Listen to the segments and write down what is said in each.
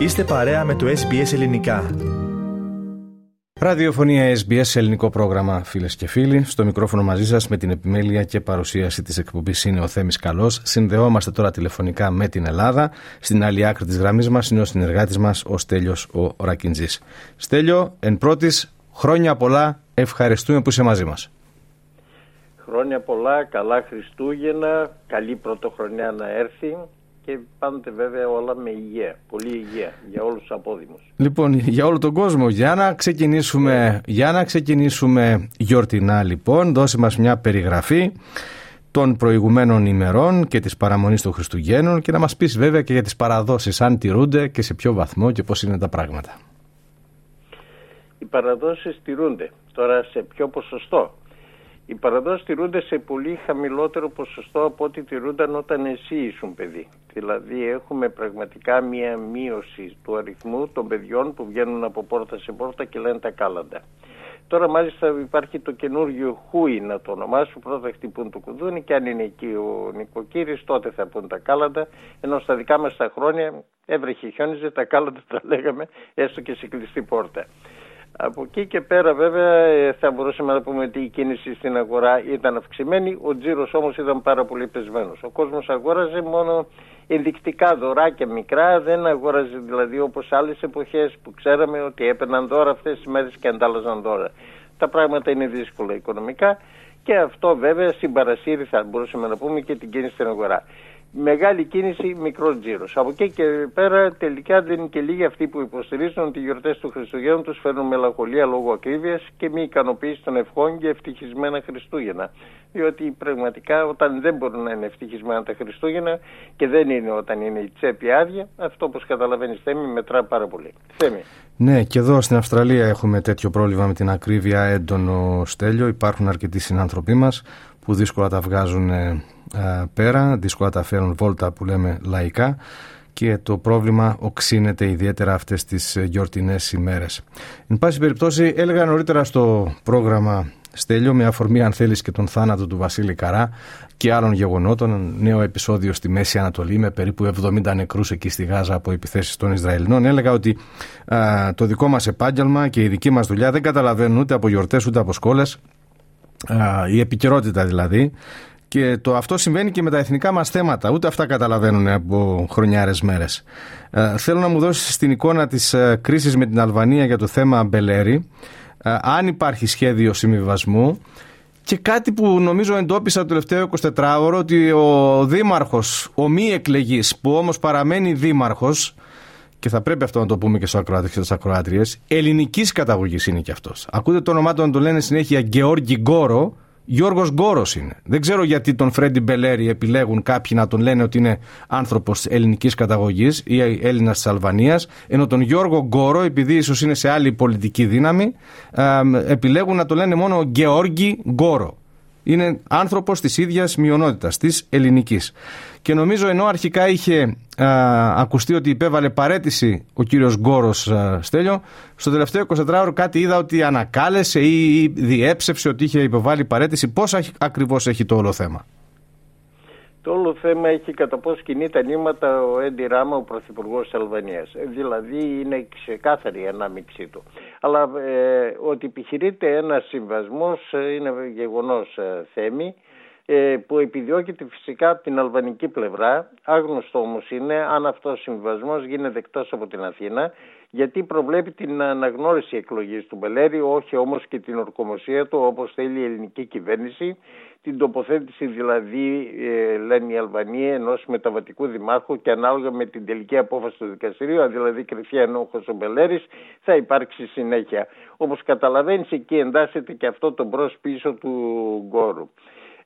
Είστε παρέα με το SBS Ελληνικά. Ραδιοφωνία SBS ελληνικό πρόγραμμα, φίλες και φίλοι. Στο μικρόφωνο μαζί σας με την επιμέλεια και παρουσίαση της εκπομπής είναι ο Θέμης Καλός. Συνδεόμαστε τώρα τηλεφωνικά με την Ελλάδα. Στην άλλη άκρη της γραμμής μας είναι ο συνεργάτης μας, ο Στέλιος ο Ρακιντζής. Στέλιο, εν πρώτης, χρόνια πολλά. Ευχαριστούμε που είσαι μαζί μας. Χρόνια πολλά, καλά Χριστούγεννα, καλή πρωτοχρονιά να έρθει και πάντοτε βέβαια όλα με υγεία, πολύ υγεία για όλους τους απόδημους. Λοιπόν, για όλο τον κόσμο, για να ξεκινήσουμε, για να ξεκινήσουμε γιορτινά λοιπόν, δώσε μας μια περιγραφή των προηγουμένων ημερών και της παραμονής των Χριστουγέννων και να μας πεις βέβαια και για τις παραδόσεις, αν τηρούνται και σε ποιο βαθμό και πώς είναι τα πράγματα. Οι παραδόσεις τηρούνται. Τώρα σε ποιο ποσοστό; Οι παραδόσεις τηρούνται σε πολύ χαμηλότερο ποσοστό από ό,τι τηρούνταν όταν εσύ ήσουν παιδί. Δηλαδή έχουμε πραγματικά μία μείωση του αριθμού των παιδιών που βγαίνουν από πόρτα σε πόρτα και λένε τα κάλαντα. Τώρα μάλιστα υπάρχει το καινούργιο χούι να το ονομάσουν, πρώτα χτυπούν το κουδούνι και αν είναι εκεί ο νοικοκύρης τότε θα πούν τα κάλαντα, ενώ στα δικά μας τα χρόνια έβρεχε χιόνιζε, τα κάλαντα τα λέγαμε έστω και σε κλειστή πόρτα. Από εκεί και πέρα βέβαια ε, θα μπορούσαμε να πούμε ότι η κίνηση στην αγορά ήταν αυξημένη, ο τζίρος όμως ήταν πάρα πολύ πεσμένος. Ο κόσμος αγόραζε μόνο ενδεικτικά δωράκια μικρά, δεν αγόραζε δηλαδή όπως άλλες εποχές που ξέραμε ότι έπαιρναν δώρα αυτές τις μέρες και αντάλλαζαν δώρα. Τα πράγματα είναι δύσκολα οικονομικά και αυτό βέβαια συμπαρασύρει θα μπορούσαμε να πούμε και την κίνηση στην αγορά μεγάλη κίνηση, μικρός τζίρος. Από εκεί και πέρα τελικά δεν είναι και λίγοι αυτοί που υποστηρίζουν ότι οι γιορτές του Χριστουγέννου τους φέρνουν μελαγχολία λόγω ακρίβειας και μη ικανοποίηση των ευχών για ευτυχισμένα Χριστούγεννα. Διότι πραγματικά όταν δεν μπορούν να είναι ευτυχισμένα τα Χριστούγεννα και δεν είναι όταν είναι η τσέπη άδεια, αυτό όπως καταλαβαίνεις Θέμη μετρά πάρα πολύ. Θέμη. Ναι, και εδώ στην Αυστραλία έχουμε τέτοιο πρόβλημα με την ακρίβεια έντονο στέλιο. Υπάρχουν αρκετοί συνάνθρωποι μας που δύσκολα τα βγάζουν ε, πέρα, δύσκολα τα φέρουν βόλτα που λέμε λαϊκά και το πρόβλημα οξύνεται ιδιαίτερα αυτές τις γιορτινές ημέρες. Εν πάση περιπτώσει έλεγα νωρίτερα στο πρόγραμμα Στέλιο με αφορμή αν θέλεις και τον θάνατο του Βασίλη Καρά και άλλων γεγονότων νέο επεισόδιο στη Μέση Ανατολή με περίπου 70 νεκρούς εκεί στη Γάζα από επιθέσεις των Ισραηλινών έλεγα ότι το δικό μας επάγγελμα και η δική μας δουλειά δεν καταλαβαίνουν ούτε από γιορτές ούτε από σκόλες η επικαιρότητα δηλαδή και το αυτό συμβαίνει και με τα εθνικά μας θέματα. Ούτε αυτά καταλαβαίνουν από χρονιάρες μέρες. Ε, θέλω να μου δώσεις την εικόνα της ε, κρίσης με την Αλβανία για το θέμα Μπελέρη. Ε, αν υπάρχει σχέδιο συμβιβασμού. Και κάτι που νομίζω εντόπισα το τελευταίο 24ωρο ότι ο δήμαρχος, ο μη εκλεγής που όμως παραμένει δήμαρχος και θα πρέπει αυτό να το πούμε και στους ακροάτες και στις ακροάτριες, ελληνικής καταγωγής είναι και αυτός. Ακούτε το όνομά του να το λένε συνέχεια Γεώργη Γκόρο, Γιώργος Γκόρος είναι. Δεν ξέρω γιατί τον Φρέντι Μπελέρη επιλέγουν κάποιοι να τον λένε ότι είναι άνθρωπος ελληνικής καταγωγής ή Έλληνας της Αλβανίας, ενώ τον Γιώργο Γκόρο, επειδή ίσως είναι σε άλλη πολιτική δύναμη, επιλέγουν να τον λένε μόνο Γεώργη Γκόρο είναι άνθρωπος της ίδιας μειονότητας, της ελληνικής. Και νομίζω ενώ αρχικά είχε ακουστεί ότι υπέβαλε παρέτηση ο κύριος Γκόρος α, Στέλιο, στο τελευταίο 24ωρο κάτι είδα ότι ανακάλεσε ή διέψευσε ότι είχε υποβάλει παρέτηση. Πώς ακριβώς έχει το όλο θέμα; Το όλο θέμα έχει κατά πώ κινεί τα νήματα ο Έντι Ράμα, ο Πρωθυπουργός της Αλβανίας. Δηλαδή είναι ξεκάθαρη η ανάμειξή του. Αλλά ε, ότι επιχειρείται ένας συμβασμός ε, είναι γεγονός ε, θέμη ε, που επιδιώκεται φυσικά από την αλβανική πλευρά. Άγνωστο όμως είναι αν αυτός ο συμβασμό γίνεται εκτός από την Αθήνα γιατί προβλέπει την αναγνώριση εκλογής του Μπελέρη, όχι όμως και την ορκομοσία του όπως θέλει η ελληνική κυβέρνηση, την τοποθέτηση δηλαδή, ε, λένε οι Αλβανοί, ενός μεταβατικού δημάρχου και ανάλογα με την τελική απόφαση του δικαστηρίου, αν δηλαδή κρυφεί ενόχος ο Μπελέρης, θα υπάρξει συνέχεια. Όπως καταλαβαίνεις εκεί εντάσσεται και αυτό το μπρος πίσω του Γκόρου.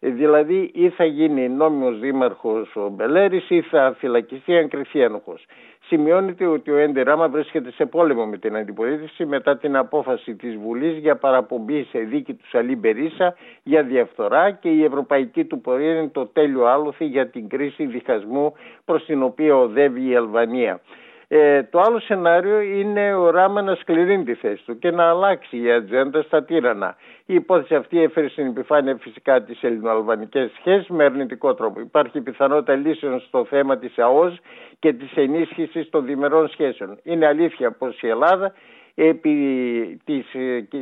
Ε, δηλαδή ή θα γίνει νόμιμος δήμαρχος ο Μπελέρης ή θα φυλακιστεί αν κρυφεί ένοχος. Σημειώνεται ότι ο Έντε Ράμα βρίσκεται σε πόλεμο με την αντιπολίτευση μετά την απόφαση της Βουλής για παραπομπή σε δίκη του Σαλή Μπερίσα για διαφθορά και η ευρωπαϊκή του πορεία είναι το τέλειο άλοθη για την κρίση διχασμού προς την οποία οδεύει η Αλβανία. Ε, το άλλο σενάριο είναι ο Ράμα να σκληρύνει τη θέση του και να αλλάξει η ατζέντα στα τύρανα. Η υπόθεση αυτή έφερε στην επιφάνεια φυσικά τις ελληνοαλβανικές σχέσεις με αρνητικό τρόπο. Υπάρχει πιθανότητα λύσεων στο θέμα της ΑΟΣ και της ενίσχυσης των διμερών σχέσεων. Είναι αλήθεια πως η Ελλάδα επί της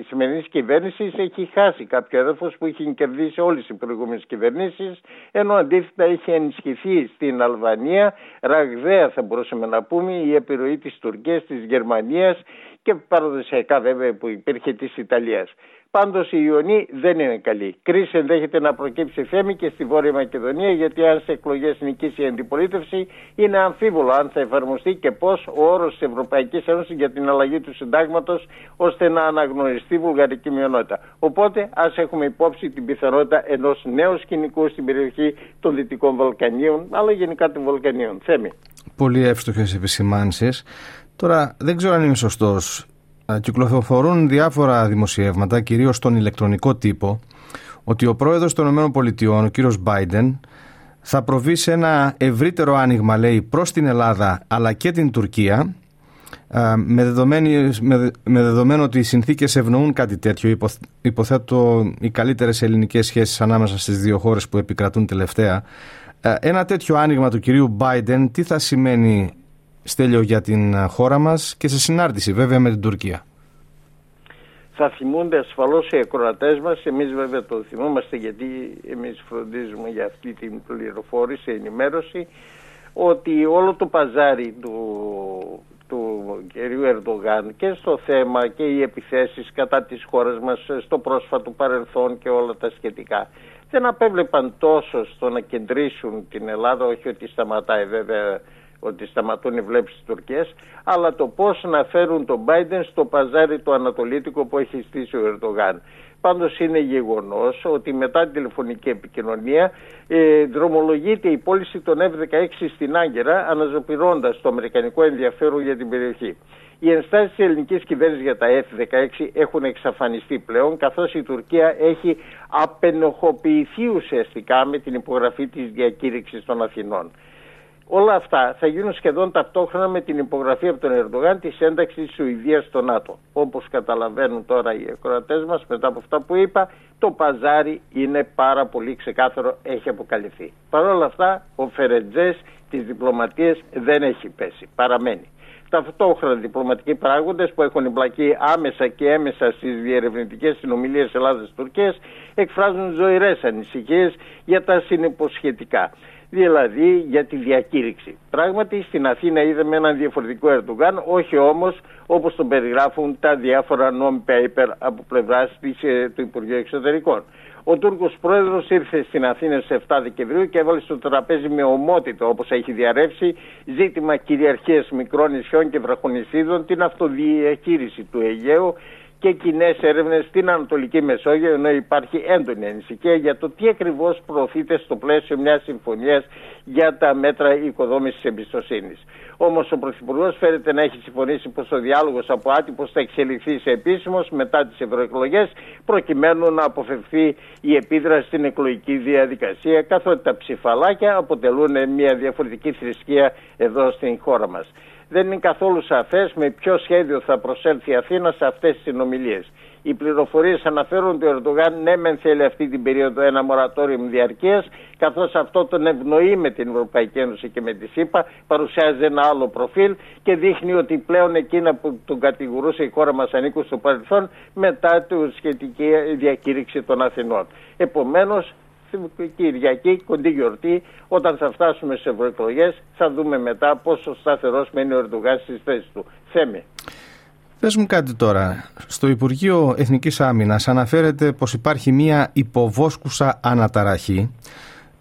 σημερινής κυβέρνησης έχει χάσει κάποιο έδαφος που είχε κερδίσει όλες οι προηγούμενες κυβερνήσεις ενώ αντίθετα έχει ενισχυθεί στην Αλβανία ραγδαία θα μπορούσαμε να πούμε η επιρροή της Τουρκίας, της Γερμανίας και παραδοσιακά βέβαια που υπήρχε της Ιταλίας. Πάντως η Ιωνή δεν είναι καλή. Κρίση ενδέχεται να προκύψει θέμη και στη Βόρεια Μακεδονία, γιατί αν σε εκλογές νικήσει η αντιπολίτευση, είναι αμφίβολο αν θα εφαρμοστεί και πώς ο όρος της Ευρωπαϊκής Ένωσης για την αλλαγή του συντάγματος, ώστε να αναγνωριστεί η βουλγαρική μειονότητα. Οπότε ας έχουμε υπόψη την πιθανότητα ενός νέου σκηνικού στην περιοχή των Δυτικών Βαλκανίων, αλλά γενικά των Βαλκανίων. Θέμη. Πολύ εύστοχες επισημάνσεις. Τώρα δεν ξέρω αν είμαι σωστός. Κυκλοφορούν διάφορα δημοσιεύματα, κυρίως στον ηλεκτρονικό τύπο, ότι ο πρόεδρος των ΗΠΑ, ο κύριος Biden, θα προβεί σε ένα ευρύτερο άνοιγμα, λέει, προς την Ελλάδα αλλά και την Τουρκία, με, με, δεδομένο ότι οι συνθήκες ευνοούν κάτι τέτοιο, υποθέτω οι καλύτερες ελληνικές σχέσεις ανάμεσα στις δύο χώρες που επικρατούν τελευταία. Ένα τέτοιο άνοιγμα του κυρίου Biden τι θα σημαίνει Στέλιο για την χώρα μας και σε συνάρτηση βέβαια με την Τουρκία. Θα θυμούνται ασφαλώς οι ακροατές μας, εμείς βέβαια το θυμόμαστε γιατί εμείς φροντίζουμε για αυτή την πληροφόρηση, ενημέρωση, ότι όλο το παζάρι του, του κυρίου Ερντογάν και στο θέμα και οι επιθέσεις κατά της χώρας μας στο πρόσφατο παρελθόν και όλα τα σχετικά δεν απέβλεπαν τόσο στο να κεντρήσουν την Ελλάδα, όχι ότι σταματάει βέβαια ότι σταματούν οι βλέψεις της Τουρκίας, αλλά το πώς να φέρουν τον Biden στο παζάρι το ανατολίτικο που έχει στήσει ο Ερντογάν. Πάντως είναι γεγονός ότι μετά την τηλεφωνική επικοινωνία ε, δρομολογείται η πώληση των F-16 στην Άγκυρα αναζωπηρώντας το αμερικανικό ενδιαφέρον για την περιοχή. Οι ενστάσεις της ελληνικής κυβέρνησης για τα F-16 έχουν εξαφανιστεί πλέον καθώς η Τουρκία έχει απενοχοποιηθεί ουσιαστικά με την υπογραφή της διακήρυξης των Αθηνών. Όλα αυτά θα γίνουν σχεδόν ταυτόχρονα με την υπογραφή από τον Ερντογάν της ένταξης της Σουηδίας στο ΝΑΤΟ. Όπως καταλαβαίνουν τώρα οι ακροατές μας, μετά από αυτά που είπα, το παζάρι είναι πάρα πολύ ξεκάθαρο, έχει αποκαλυφθεί. Παρ' όλα αυτά, ο Φερετζές τη διπλωματία δεν έχει πέσει, παραμένει. Ταυτόχρονα διπλωματικοί παράγοντες που έχουν εμπλακεί άμεσα και έμεσα στις διερευνητικές συνομιλίες Ελλάδα-Τουρκία εκφράζουν ζωηρές ανησυχίες για τα συνυποσχετικά δηλαδή για τη διακήρυξη. Πράγματι στην Αθήνα είδαμε έναν διαφορετικό Ερντογάν, όχι όμως όπως τον περιγράφουν τα διάφορα non-paper από πλευράς ε, του Υπουργείου Εξωτερικών. Ο Τούρκος πρόεδρος ήρθε στην Αθήνα στις 7 Δεκεμβρίου και έβαλε στο τραπέζι με ομότητα όπως έχει διαρρεύσει ζήτημα κυριαρχίας μικρών νησιών και βραχονισίδων, την αυτοδιαχείριση του Αιγαίου και κοινές έρευνες στην Ανατολική Μεσόγειο, ενώ υπάρχει έντονη ανησυχία για το τι ακριβώς προωθείται στο πλαίσιο μιας συμφωνίας για τα μέτρα οικοδόμησης εμπιστοσύνης. Όμως ο Πρωθυπουργός φέρεται να έχει συμφωνήσει πως ο διάλογος από άτυπος θα εξελιχθεί σε επίσημος μετά τις ευρωεκλογές, προκειμένου να αποφευθεί η επίδραση στην εκλογική διαδικασία, καθότι τα ψηφαλάκια αποτελούν μια διαφορετική θρησκεία εδώ στην χώρα μας δεν είναι καθόλου σαφές με ποιο σχέδιο θα προσέλθει η Αθήνα σε αυτές τις συνομιλίες. Οι πληροφορίες αναφέρουν ότι ο Ερντογάν ναι μεν θέλει αυτή την περίοδο ένα μορατόριο διαρκείας, καθώς αυτό τον ευνοεί με την Ευρωπαϊκή Ένωση και με τη ΣΥΠΑ, παρουσιάζει ένα άλλο προφίλ και δείχνει ότι πλέον εκείνα που τον κατηγορούσε η χώρα μας ανήκουν στο παρελθόν μετά τη σχετική διακήρυξη των Αθηνών. Επομένως, Κυριακή, κοντή γιορτή, όταν θα φτάσουμε σε ευρωεκλογές, θα δούμε μετά πόσο σταθερός μένει ο Ερντογάν στις θέσεις του. Θέμε. Πες μου κάτι τώρα. Στο Υπουργείο Εθνικής Άμυνας αναφέρεται πως υπάρχει μία υποβόσκουσα αναταραχή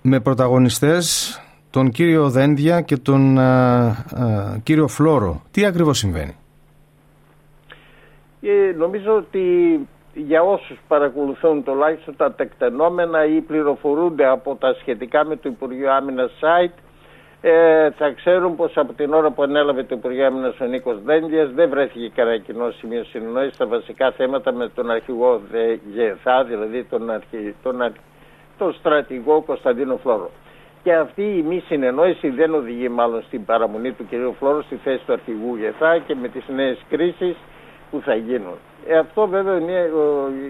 με πρωταγωνιστές τον κύριο Δένδια και τον κύριο Φλόρο. Τι ακριβώς συμβαίνει; Ε, νομίζω ότι για όσους παρακολουθούν τουλάχιστον τα τεκτενόμενα ή πληροφορούνται από τα σχετικά με το Υπουργείο Άμυνας site ε, θα ξέρουν πως από την ώρα που ανέλαβε το Υπουργείο Άμυνας ο Νίκος Δέντιας δεν βρέθηκε κανένα κοινό σημείο συνεννόησης στα βασικά θέματα με τον αρχηγό ΓΕΘΑ, δηλαδή τον, αρχι, τον, τον στρατηγό Κωνσταντίνο Φλόρο. και αυτή η μη συνεννόηση δεν οδηγεί μάλλον στην παραμονή του κ. Φλόρου στη θέση του αρχηγού ΓΕΘΑ και με τις νέες κρίσεις που θα γίνουν. Ε, αυτό βέβαια είναι,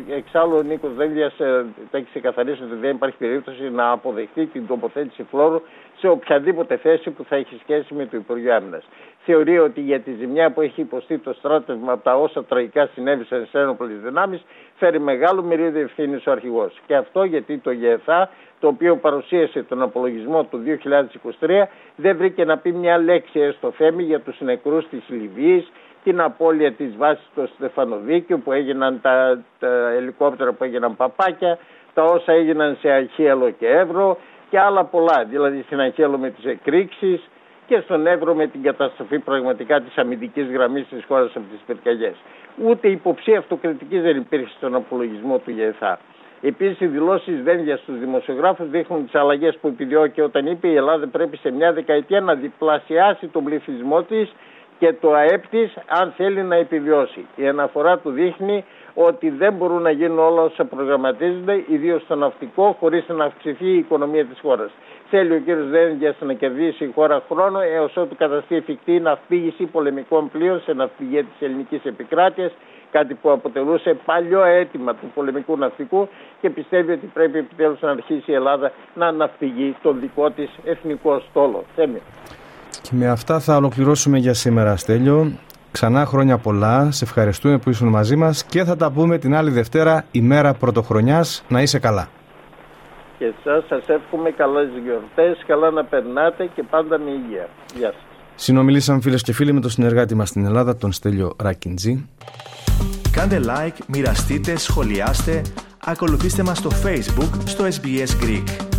εξάλλου ο Νίκος Δέλια ε, έχεις ξεκαθαρίσει ότι δεν υπάρχει περίπτωση να αποδεχτεί την τοποθέτηση φλόρου σε οποιαδήποτε θέση που θα έχει σχέση με το Υπουργείο Άμυνας. Θεωρεί ότι για τη ζημιά που έχει υποστεί το στράτευμα από τα όσα τραγικά συνέβησαν σε ένοπλες δυνάμεις φέρει μεγάλο μερίδιο ευθύνης ο αρχηγός. Και αυτό γιατί το ΓΕΘΑ, το οποίο παρουσίασε τον απολογισμό του 2023, δεν βρήκε να πει μια λέξη έστω θέμη για τους νεκρούς της Λιβύης την απώλεια της βάσης στο Στεφανοδίκιο που έγιναν τα, τα ελικόπτερα που έγιναν παπάκια, τα όσα έγιναν σε Αχίαλο και Εύρο και άλλα πολλά, δηλαδή στην Αχίαλο με τις εκρήξεις και στον Εύρο με την καταστροφή πραγματικά της αμυντικής γραμμής της χώρας από τις πυρκαγιές. Ούτε υποψία αυτοκριτικής δεν υπήρχε στον απολογισμό του ΓΕΘΑ. Επίσης, οι δηλώσεις Βένδια στους δημοσιογράφους δείχνουν τις αλλαγές που επιδιώκει όταν είπε η Ελλάδα πρέπει σε μια δεκαετία να διπλασιάσει τον πληθυσμό της και το ΑΕΠ της αν θέλει να επιβιώσει. Η αναφορά του δείχνει ότι δεν μπορούν να γίνουν όλα όσα προγραμματίζονται, ιδίως στο ναυτικό, χωρίς να αυξηθεί η οικονομία της χώρας. Θέλει ο κ. Δένδια να κερδίσει η χώρα χρόνο έως ότου καταστεί εφικτή η ναυπήγηση πολεμικών πλοίων σε ναυπηγεία της ελληνικής επικράτειας, κάτι που αποτελούσε παλιό αίτημα του πολεμικού ναυτικού και πιστεύει ότι πρέπει επιτέλους να αρχίσει η Ελλάδα να ναυπηγεί τον δικό της εθνικό στόλο. Θέμη. Και με αυτά θα ολοκληρώσουμε για σήμερα, Στέλιο. Ξανά χρόνια πολλά, σε ευχαριστούμε που ήσουν μαζί μας και θα τα πούμε την άλλη Δευτέρα, ημέρα πρωτοχρονιάς. Να είσαι καλά. Και εσάς σας εύχομαι καλές γιορτές, καλά να περνάτε και πάντα με υγεία. Γεια σας. Συνομιλήσαμε φίλες και φίλοι με τον συνεργάτη μας στην Ελλάδα, τον Στέλιο Ράκιντζή. Κάντε like, μοιραστείτε, σχολιάστε, ακολουθήστε μας στο Facebook, στο SBS Greek.